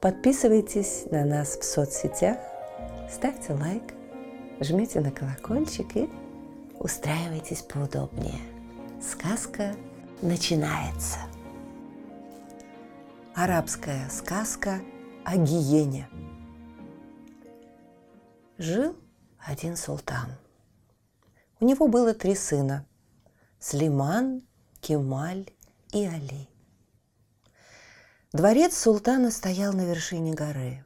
Подписывайтесь на нас в соцсетях, ставьте лайк, жмите на колокольчик и устраивайтесь поудобнее. Сказка начинается. Арабская сказка о гиене. Жил один султан. У него было три сына – Слиман, Кемаль и Али. Дворец султана стоял на вершине горы.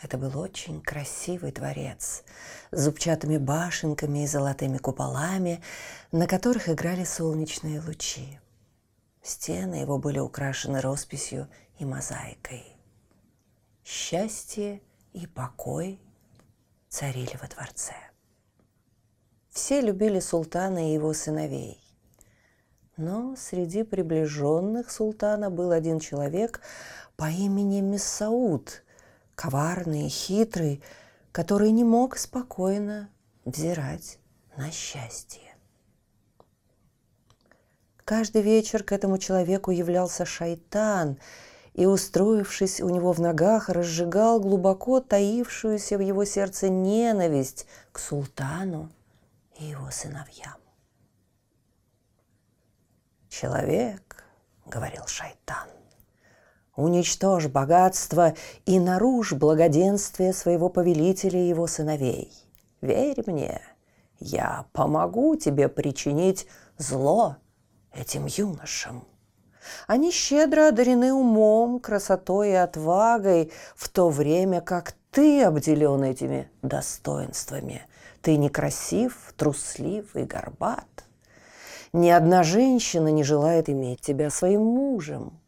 Это был очень красивый дворец с зубчатыми башенками и золотыми куполами, на которых играли солнечные лучи. Стены его были украшены росписью и мозаикой. Счастье и покой царили во дворце. Все любили султана и его сыновей. Но среди приближенных султана был один человек по имени Мессауд, коварный и хитрый, который не мог спокойно взирать на счастье. Каждый вечер к этому человеку являлся шайтан и, устроившись у него в ногах, разжигал глубоко таившуюся в его сердце ненависть к султану и его сыновьям. «Человек, — говорил шайтан, — уничтожь богатство и нарушь благоденствие своего повелителя и его сыновей. Верь мне, я помогу тебе причинить зло этим юношам. Они щедро одарены умом, красотой и отвагой, в то время как ты обделен этими достоинствами. Ты некрасив, труслив и горбат. Ни одна женщина не желает иметь тебя своим мужем.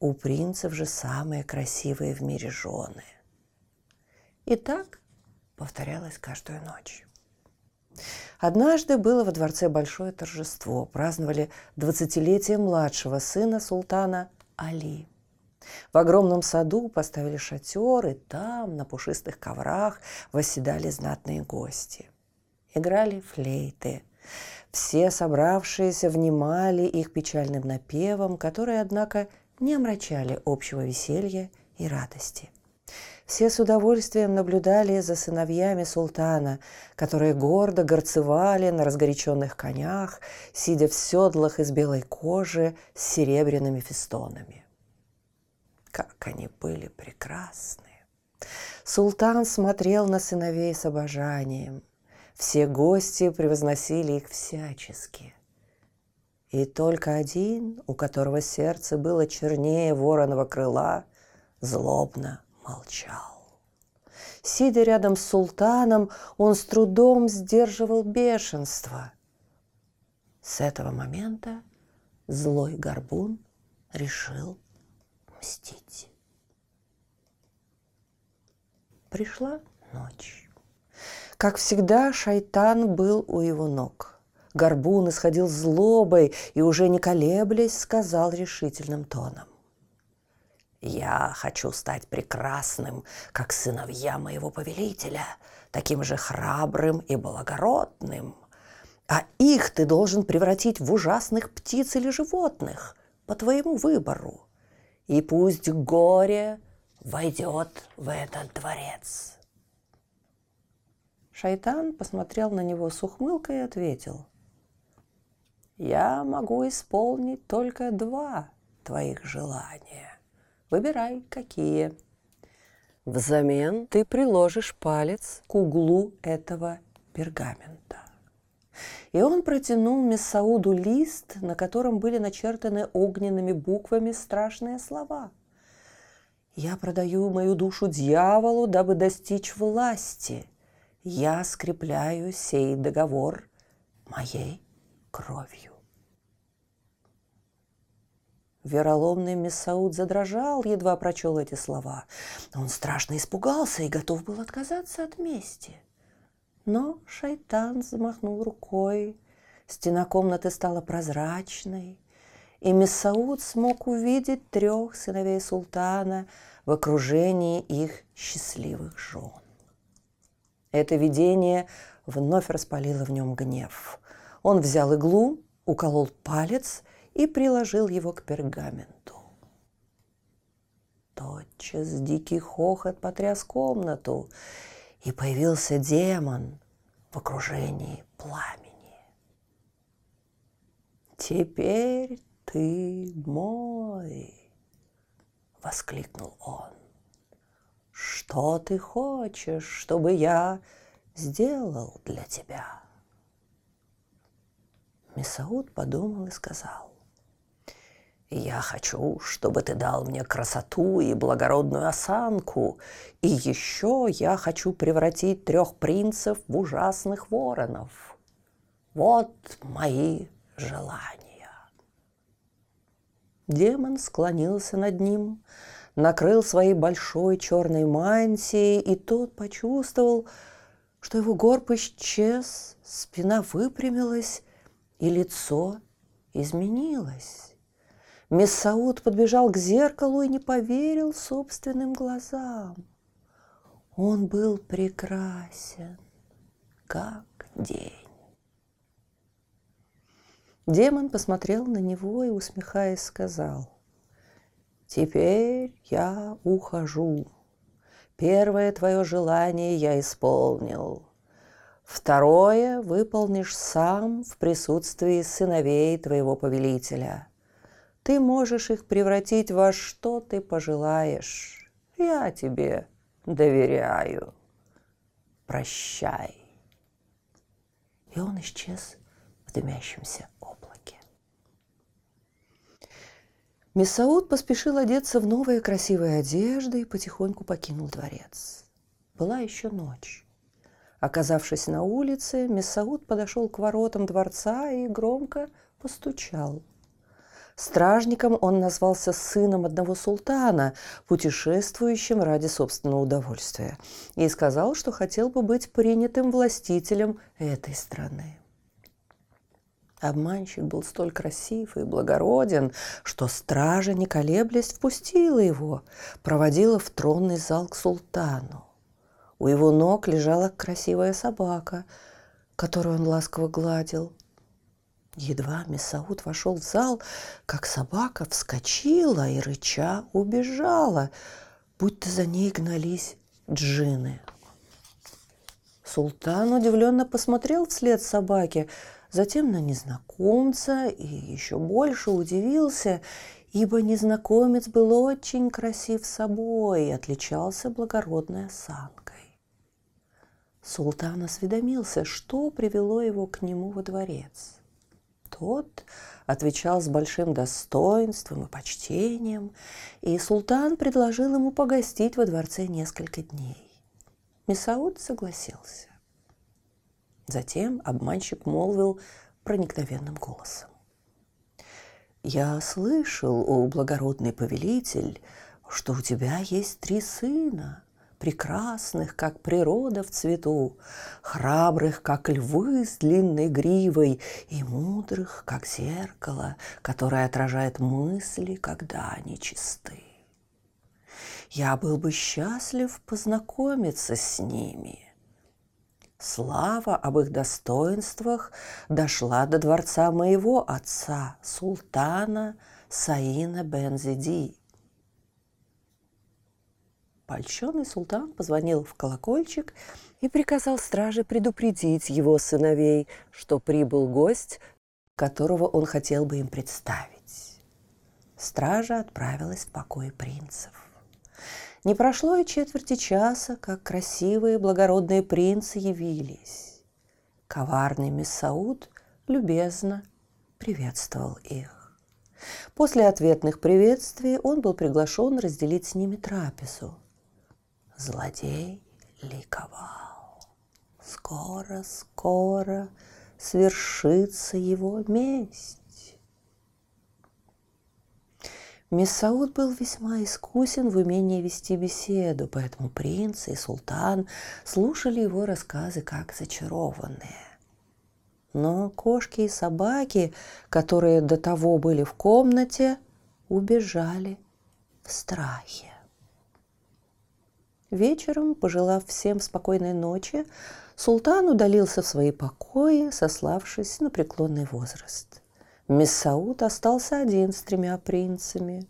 У принцев же самые красивые в мире жены. И так повторялось каждую ночь. Однажды было во дворце большое торжество. Праздновали двадцатилетие младшего сына султана Али. В огромном саду поставили шатер, и там, на пушистых коврах, восседали знатные гости. Играли флейты. Все собравшиеся внимали их печальным напевам, которые, однако, не омрачали общего веселья и радости. Все с удовольствием наблюдали за сыновьями султана, которые гордо горцевали на разгоряченных конях, сидя в седлах из белой кожи с серебряными фестонами. Как они были прекрасны! Султан смотрел на сыновей с обожанием. Все гости превозносили их всячески. И только один, у которого сердце было чернее вороного крыла, злобно молчал. Сидя рядом с султаном, он с трудом сдерживал бешенство. С этого момента злой горбун решил мстить. Пришла ночь. Как всегда, шайтан был у его ног. Горбун исходил злобой и, уже не колеблясь, сказал решительным тоном. «Я хочу стать прекрасным, как сыновья моего повелителя, таким же храбрым и благородным. А их ты должен превратить в ужасных птиц или животных по твоему выбору и пусть горе войдет в этот дворец. Шайтан посмотрел на него с ухмылкой и ответил. Я могу исполнить только два твоих желания. Выбирай, какие. Взамен ты приложишь палец к углу этого пергамента. И он протянул Мессауду лист, на котором были начертаны огненными буквами страшные слова. «Я продаю мою душу дьяволу, дабы достичь власти. Я скрепляю сей договор моей кровью». Вероломный Мессауд задрожал, едва прочел эти слова. Он страшно испугался и готов был отказаться от мести. Но шайтан замахнул рукой. Стена комнаты стала прозрачной, и Мессауд смог увидеть трех сыновей султана в окружении их счастливых жен. Это видение вновь распалило в нем гнев. Он взял иглу, уколол палец и приложил его к пергаменту. Тотчас дикий хохот потряс комнату, и появился демон в окружении пламени. «Теперь ты мой!» — воскликнул он. «Что ты хочешь, чтобы я сделал для тебя?» Месауд подумал и сказал. Я хочу, чтобы ты дал мне красоту и благородную осанку. И еще я хочу превратить трех принцев в ужасных воронов. Вот мои желания. Демон склонился над ним, накрыл своей большой черной мантией, и тот почувствовал, что его горб исчез, спина выпрямилась, и лицо изменилось. Мессауд подбежал к зеркалу и не поверил собственным глазам. Он был прекрасен, как день. Демон посмотрел на него и, усмехаясь, сказал, «Теперь я ухожу. Первое твое желание я исполнил. Второе выполнишь сам в присутствии сыновей твоего повелителя. Ты можешь их превратить во что ты пожелаешь. Я тебе доверяю. Прощай. И он исчез в дымящемся Месауд поспешил одеться в новые красивые одежды и потихоньку покинул дворец. Была еще ночь. Оказавшись на улице, Месауд подошел к воротам дворца и громко постучал – Стражником он назвался сыном одного султана, путешествующим ради собственного удовольствия, и сказал, что хотел бы быть принятым властителем этой страны. Обманщик был столь красив и благороден, что стража, не колеблясь, впустила его, проводила в тронный зал к султану. У его ног лежала красивая собака, которую он ласково гладил. Едва Месауд вошел в зал, как собака вскочила и рыча убежала, будто за ней гнались джины. Султан удивленно посмотрел вслед собаке, затем на незнакомца и еще больше удивился, ибо незнакомец был очень красив собой и отличался благородной осанкой. Султан осведомился, что привело его к нему во дворец – тот отвечал с большим достоинством и почтением, и султан предложил ему погостить во дворце несколько дней. Месауд согласился. Затем обманщик молвил проникновенным голосом. «Я слышал, о благородный повелитель, что у тебя есть три сына, прекрасных, как природа в цвету, храбрых, как львы с длинной гривой, и мудрых, как зеркало, которое отражает мысли, когда они чисты. Я был бы счастлив познакомиться с ними. Слава об их достоинствах дошла до дворца моего отца, султана Саина Бензиди. Польщенный султан позвонил в колокольчик и приказал страже предупредить его сыновей, что прибыл гость, которого он хотел бы им представить. Стража отправилась в покой принцев. Не прошло и четверти часа, как красивые благородные принцы явились. Коварный Мессауд любезно приветствовал их. После ответных приветствий он был приглашен разделить с ними трапезу. Злодей ликовал. Скоро, скоро свершится его месть. Мессауд был весьма искусен в умении вести беседу, поэтому принц и султан слушали его рассказы как зачарованные. Но кошки и собаки, которые до того были в комнате, убежали в страхе. Вечером, пожелав всем спокойной ночи, султан удалился в свои покои, сославшись на преклонный возраст. Мессауд остался один с тремя принцами.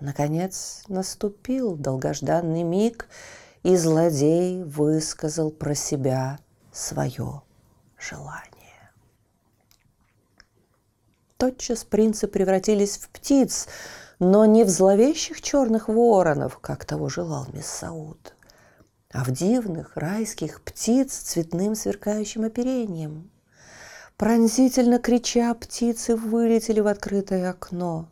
Наконец наступил долгожданный миг, и злодей высказал про себя свое желание. Тотчас принцы превратились в птиц, но не в зловещих черных воронов, как того желал Мессауд, а в дивных райских птиц с цветным сверкающим оперением – Пронзительно крича, птицы вылетели в открытое окно.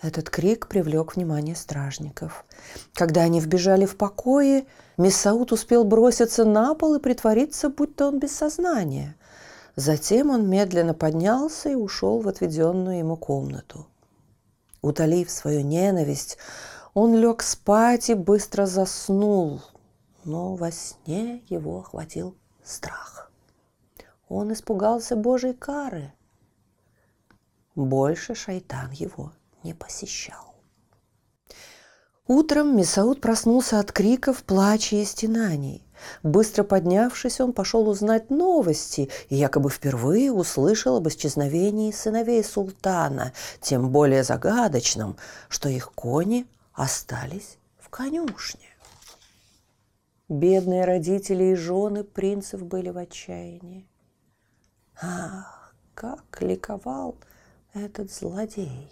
Этот крик привлек внимание стражников. Когда они вбежали в покои, Мессаут успел броситься на пол и притвориться, будто он без сознания. Затем он медленно поднялся и ушел в отведенную ему комнату. Утолив свою ненависть, он лег спать и быстро заснул, но во сне его охватил страх. Он испугался Божьей кары. Больше шайтан его не посещал. Утром Месауд проснулся от криков, плача и стенаний. Быстро поднявшись, он пошел узнать новости и якобы впервые услышал об исчезновении сыновей султана, тем более загадочном, что их кони остались в конюшне. Бедные родители и жены принцев были в отчаянии. Ах, как ликовал этот злодей!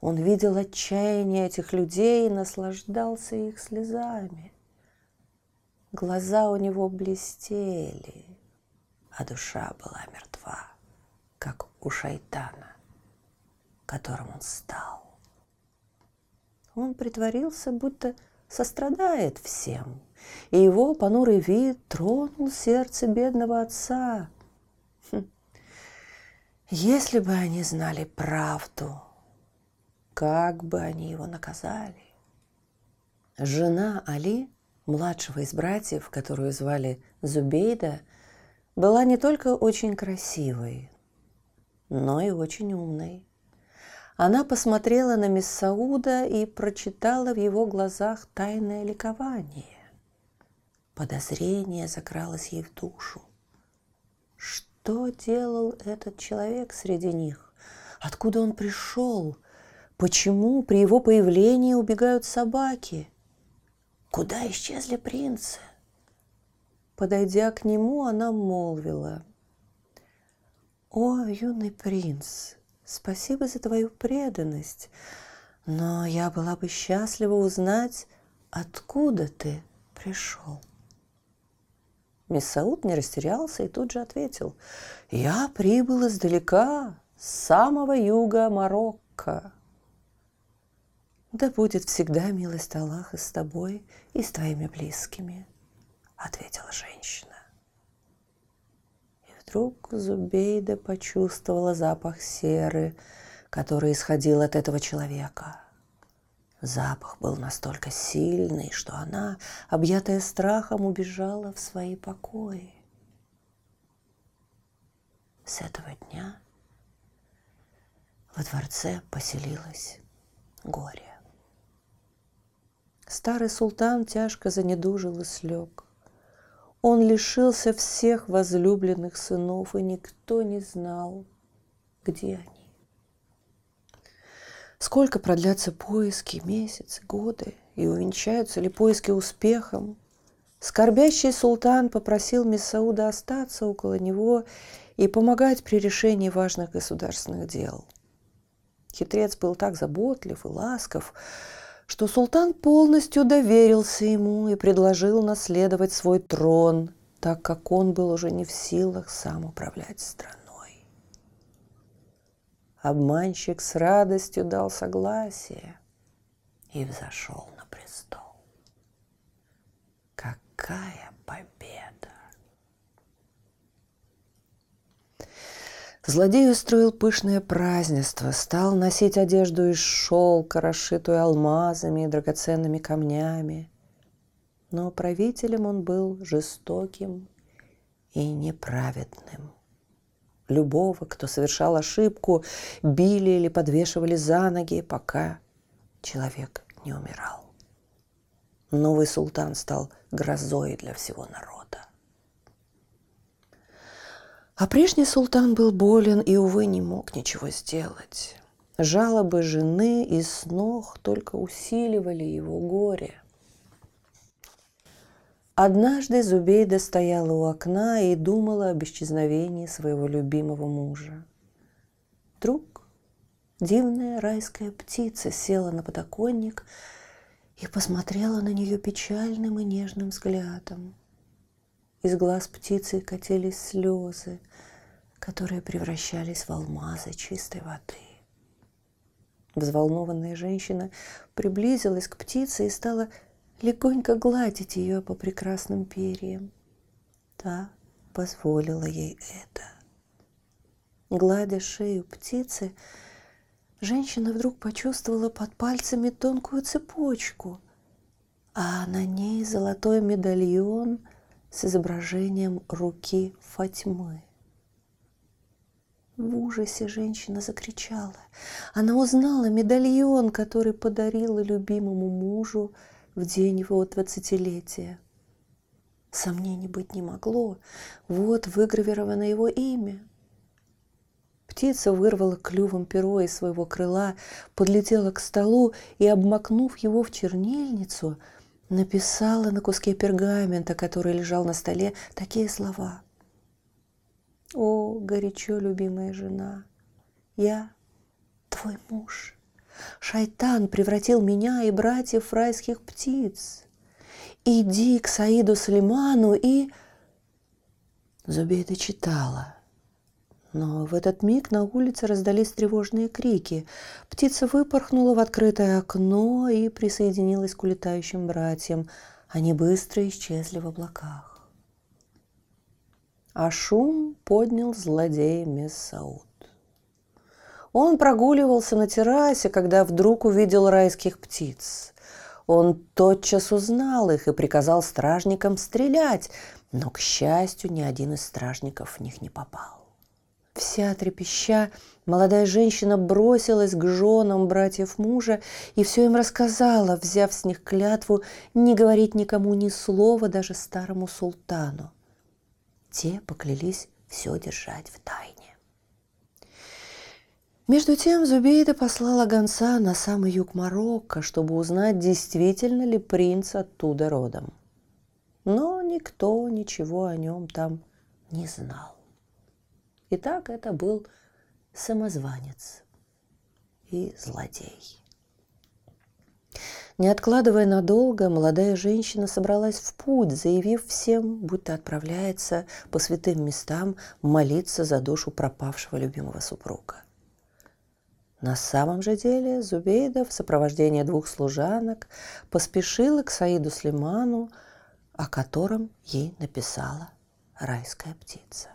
Он видел отчаяние этих людей и наслаждался их слезами. Глаза у него блестели, а душа была мертва, как у шайтана, которым он стал. Он притворился, будто сострадает всем, и его понурый вид тронул сердце бедного отца – если бы они знали правду, как бы они его наказали? Жена Али, младшего из братьев, которую звали Зубейда, была не только очень красивой, но и очень умной. Она посмотрела на мисс Сауда и прочитала в его глазах тайное ликование. Подозрение закралось ей в душу. Что делал этот человек среди них? Откуда он пришел? Почему при его появлении убегают собаки? Куда исчезли принцы? Подойдя к нему, она молвила. «О, юный принц, спасибо за твою преданность, но я была бы счастлива узнать, откуда ты пришел». Мессауд не растерялся и тут же ответил. «Я прибыл издалека, с самого юга Марокко». «Да будет всегда милость Аллаха с тобой и с твоими близкими», — ответила женщина. И вдруг Зубейда почувствовала запах серы, который исходил от этого человека — Запах был настолько сильный, что она, объятая страхом, убежала в свои покои. С этого дня во дворце поселилось горе. Старый султан тяжко занедужил и слег. Он лишился всех возлюбленных сынов, и никто не знал, где они. Сколько продлятся поиски, месяцы, годы, и увенчаются ли поиски успехом? Скорбящий султан попросил Месауда остаться около него и помогать при решении важных государственных дел. Хитрец был так заботлив и ласков, что султан полностью доверился ему и предложил наследовать свой трон, так как он был уже не в силах сам управлять страной. Обманщик с радостью дал согласие и взошел на престол. Какая победа! Злодей устроил пышное празднество, стал носить одежду из шелка, расшитую алмазами и драгоценными камнями. Но правителем он был жестоким и неправедным. Любого, кто совершал ошибку, били или подвешивали за ноги, пока человек не умирал. Новый султан стал грозой для всего народа. А прежний султан был болен и, увы, не мог ничего сделать. Жалобы жены и снох только усиливали его горе. Однажды Зубейда стояла у окна и думала об исчезновении своего любимого мужа. Вдруг дивная райская птица села на подоконник и посмотрела на нее печальным и нежным взглядом. Из глаз птицы катились слезы, которые превращались в алмазы чистой воды. Взволнованная женщина приблизилась к птице и стала легонько гладить ее по прекрасным перьям. Та позволила ей это. Гладя шею птицы, женщина вдруг почувствовала под пальцами тонкую цепочку, а на ней золотой медальон – с изображением руки Фатьмы. В ужасе женщина закричала. Она узнала медальон, который подарила любимому мужу в день его двадцатилетия. Сомнений быть не могло. Вот выгравировано его имя. Птица вырвала клювом перо из своего крыла, подлетела к столу и, обмакнув его в чернильницу, написала на куске пергамента, который лежал на столе, такие слова. «О, горячо любимая жена, я твой муж. Шайтан превратил меня и братьев райских птиц. Иди к Саиду Слиману и...» Зубейда читала – но в этот миг на улице раздались тревожные крики. Птица выпорхнула в открытое окно и присоединилась к улетающим братьям. Они быстро исчезли в облаках. А шум поднял злодей Мессауд. Он прогуливался на террасе, когда вдруг увидел райских птиц. Он тотчас узнал их и приказал стражникам стрелять, но, к счастью, ни один из стражников в них не попал. Вся трепеща, молодая женщина бросилась к женам братьев мужа и все им рассказала, взяв с них клятву не говорить никому ни слова, даже старому султану. Те поклялись все держать в тайне. Между тем Зубейда послала гонца на самый юг Марокко, чтобы узнать, действительно ли принц оттуда родом. Но никто ничего о нем там не знал. Итак, это был самозванец и злодей. Не откладывая надолго, молодая женщина собралась в путь, заявив всем, будто отправляется по святым местам молиться за душу пропавшего любимого супруга. На самом же деле Зубейда в сопровождении двух служанок поспешила к Саиду Слиману, о котором ей написала райская птица.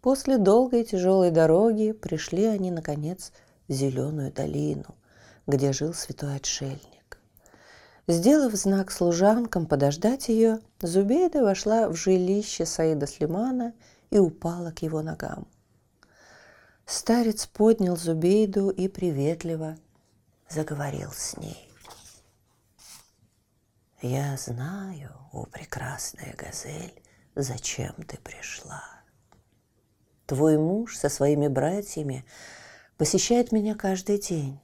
После долгой тяжелой дороги пришли они, наконец, в зеленую долину, где жил святой отшельник. Сделав знак служанкам подождать ее, Зубейда вошла в жилище Саида Слимана и упала к его ногам. Старец поднял Зубейду и приветливо заговорил с ней. «Я знаю, о прекрасная газель, зачем ты пришла. Твой муж со своими братьями посещает меня каждый день.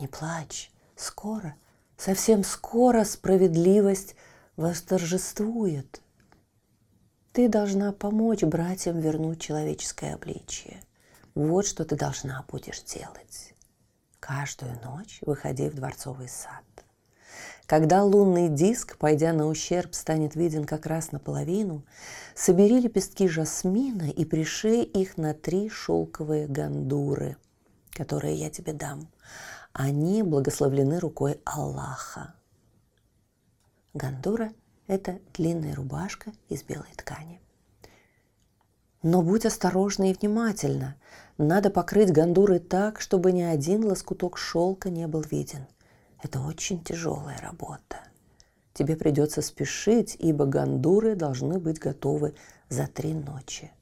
Не плачь, скоро, совсем скоро справедливость восторжествует. Ты должна помочь братьям вернуть человеческое обличие. Вот что ты должна будешь делать. Каждую ночь выходи в дворцовый сад. Когда лунный диск, пойдя на ущерб, станет виден как раз наполовину, собери лепестки жасмина и пришей их на три шелковые гандуры, которые я тебе дам. Они благословлены рукой Аллаха. Гандура – это длинная рубашка из белой ткани. Но будь осторожна и внимательна. Надо покрыть гондуры так, чтобы ни один лоскуток шелка не был виден. Это очень тяжелая работа. Тебе придется спешить, ибо гондуры должны быть готовы за три ночи.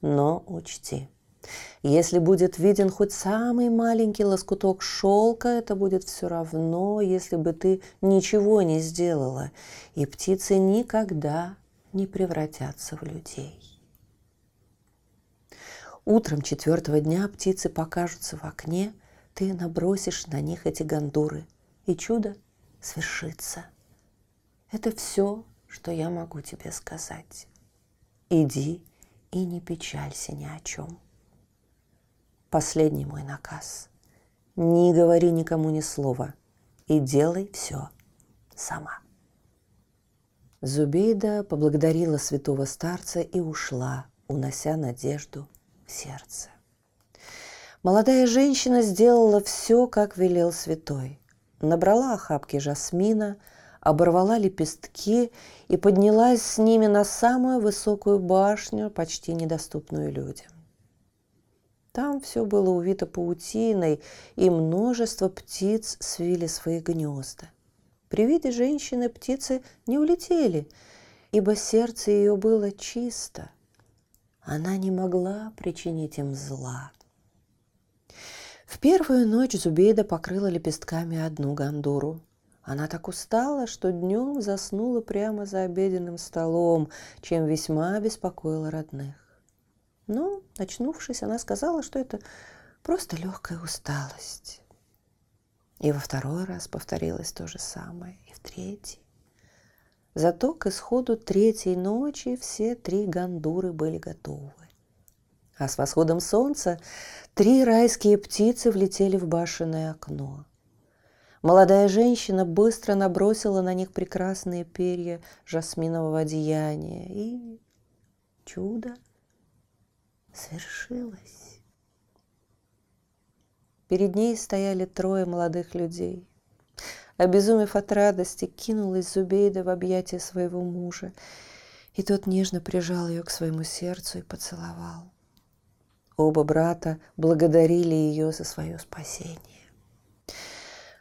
Но учти, если будет виден хоть самый маленький лоскуток шелка, это будет все равно, если бы ты ничего не сделала, и птицы никогда не превратятся в людей. Утром четвертого дня птицы покажутся в окне, ты набросишь на них эти гондуры, и чудо свершится. Это все, что я могу тебе сказать. Иди и не печалься ни о чем. Последний мой наказ. Не говори никому ни слова и делай все сама. Зубейда поблагодарила святого старца и ушла, унося надежду в сердце. Молодая женщина сделала все, как велел святой. Набрала охапки жасмина, оборвала лепестки и поднялась с ними на самую высокую башню, почти недоступную людям. Там все было увито паутиной, и множество птиц свили свои гнезда. При виде женщины птицы не улетели, ибо сердце ее было чисто. Она не могла причинить им зла. В первую ночь Зубейда покрыла лепестками одну гандуру. Она так устала, что днем заснула прямо за обеденным столом, чем весьма беспокоила родных. Но, очнувшись, она сказала, что это просто легкая усталость. И во второй раз повторилось то же самое, и в третий. Зато к исходу третьей ночи все три гандуры были готовы. А с восходом солнца три райские птицы влетели в башенное окно. Молодая женщина быстро набросила на них прекрасные перья жасминового одеяния, и чудо свершилось. Перед ней стояли трое молодых людей. Обезумев от радости, кинулась Зубейда в объятия своего мужа, и тот нежно прижал ее к своему сердцу и поцеловал. Оба брата благодарили ее за свое спасение.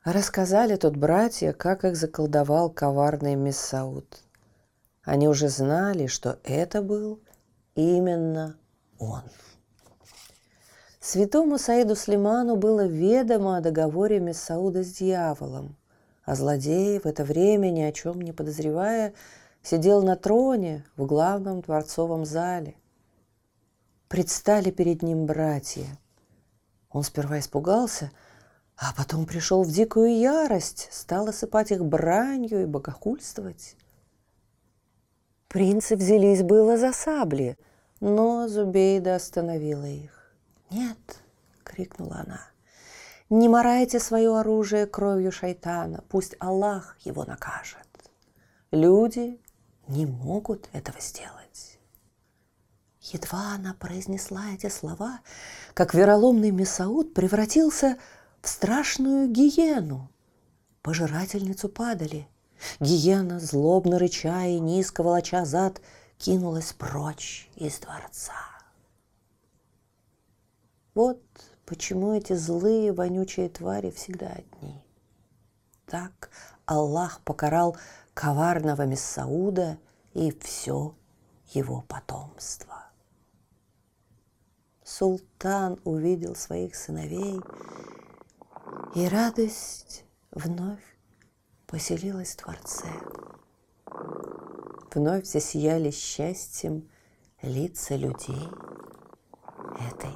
Рассказали тут братья, как их заколдовал коварный Мессауд. Они уже знали, что это был именно он. Святому Саиду Слиману было ведомо о договоре Мессауда с дьяволом, а злодей в это время, ни о чем не подозревая, сидел на троне в главном дворцовом зале. Предстали перед ним братья. Он сперва испугался, а потом пришел в дикую ярость, стал осыпать их бранью и богохульствовать. Принцы взялись было за сабли – но Зубейда остановила их. «Нет!» — крикнула она. «Не морайте свое оружие кровью шайтана, пусть Аллах его накажет. Люди не могут этого сделать». Едва она произнесла эти слова, как вероломный Месауд превратился в страшную гиену, пожирательницу падали. Гиена, злобно рыча и низко волоча зад, кинулась прочь из дворца. Вот почему эти злые, вонючие твари всегда одни. Так Аллах покарал коварного Мессауда и все его потомство. Султан увидел своих сыновей, и радость вновь поселилась в дворце вновь засияли счастьем лица людей этой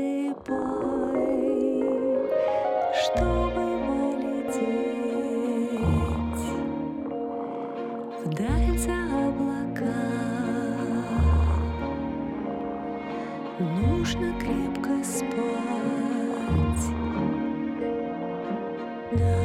крепко спать. Да.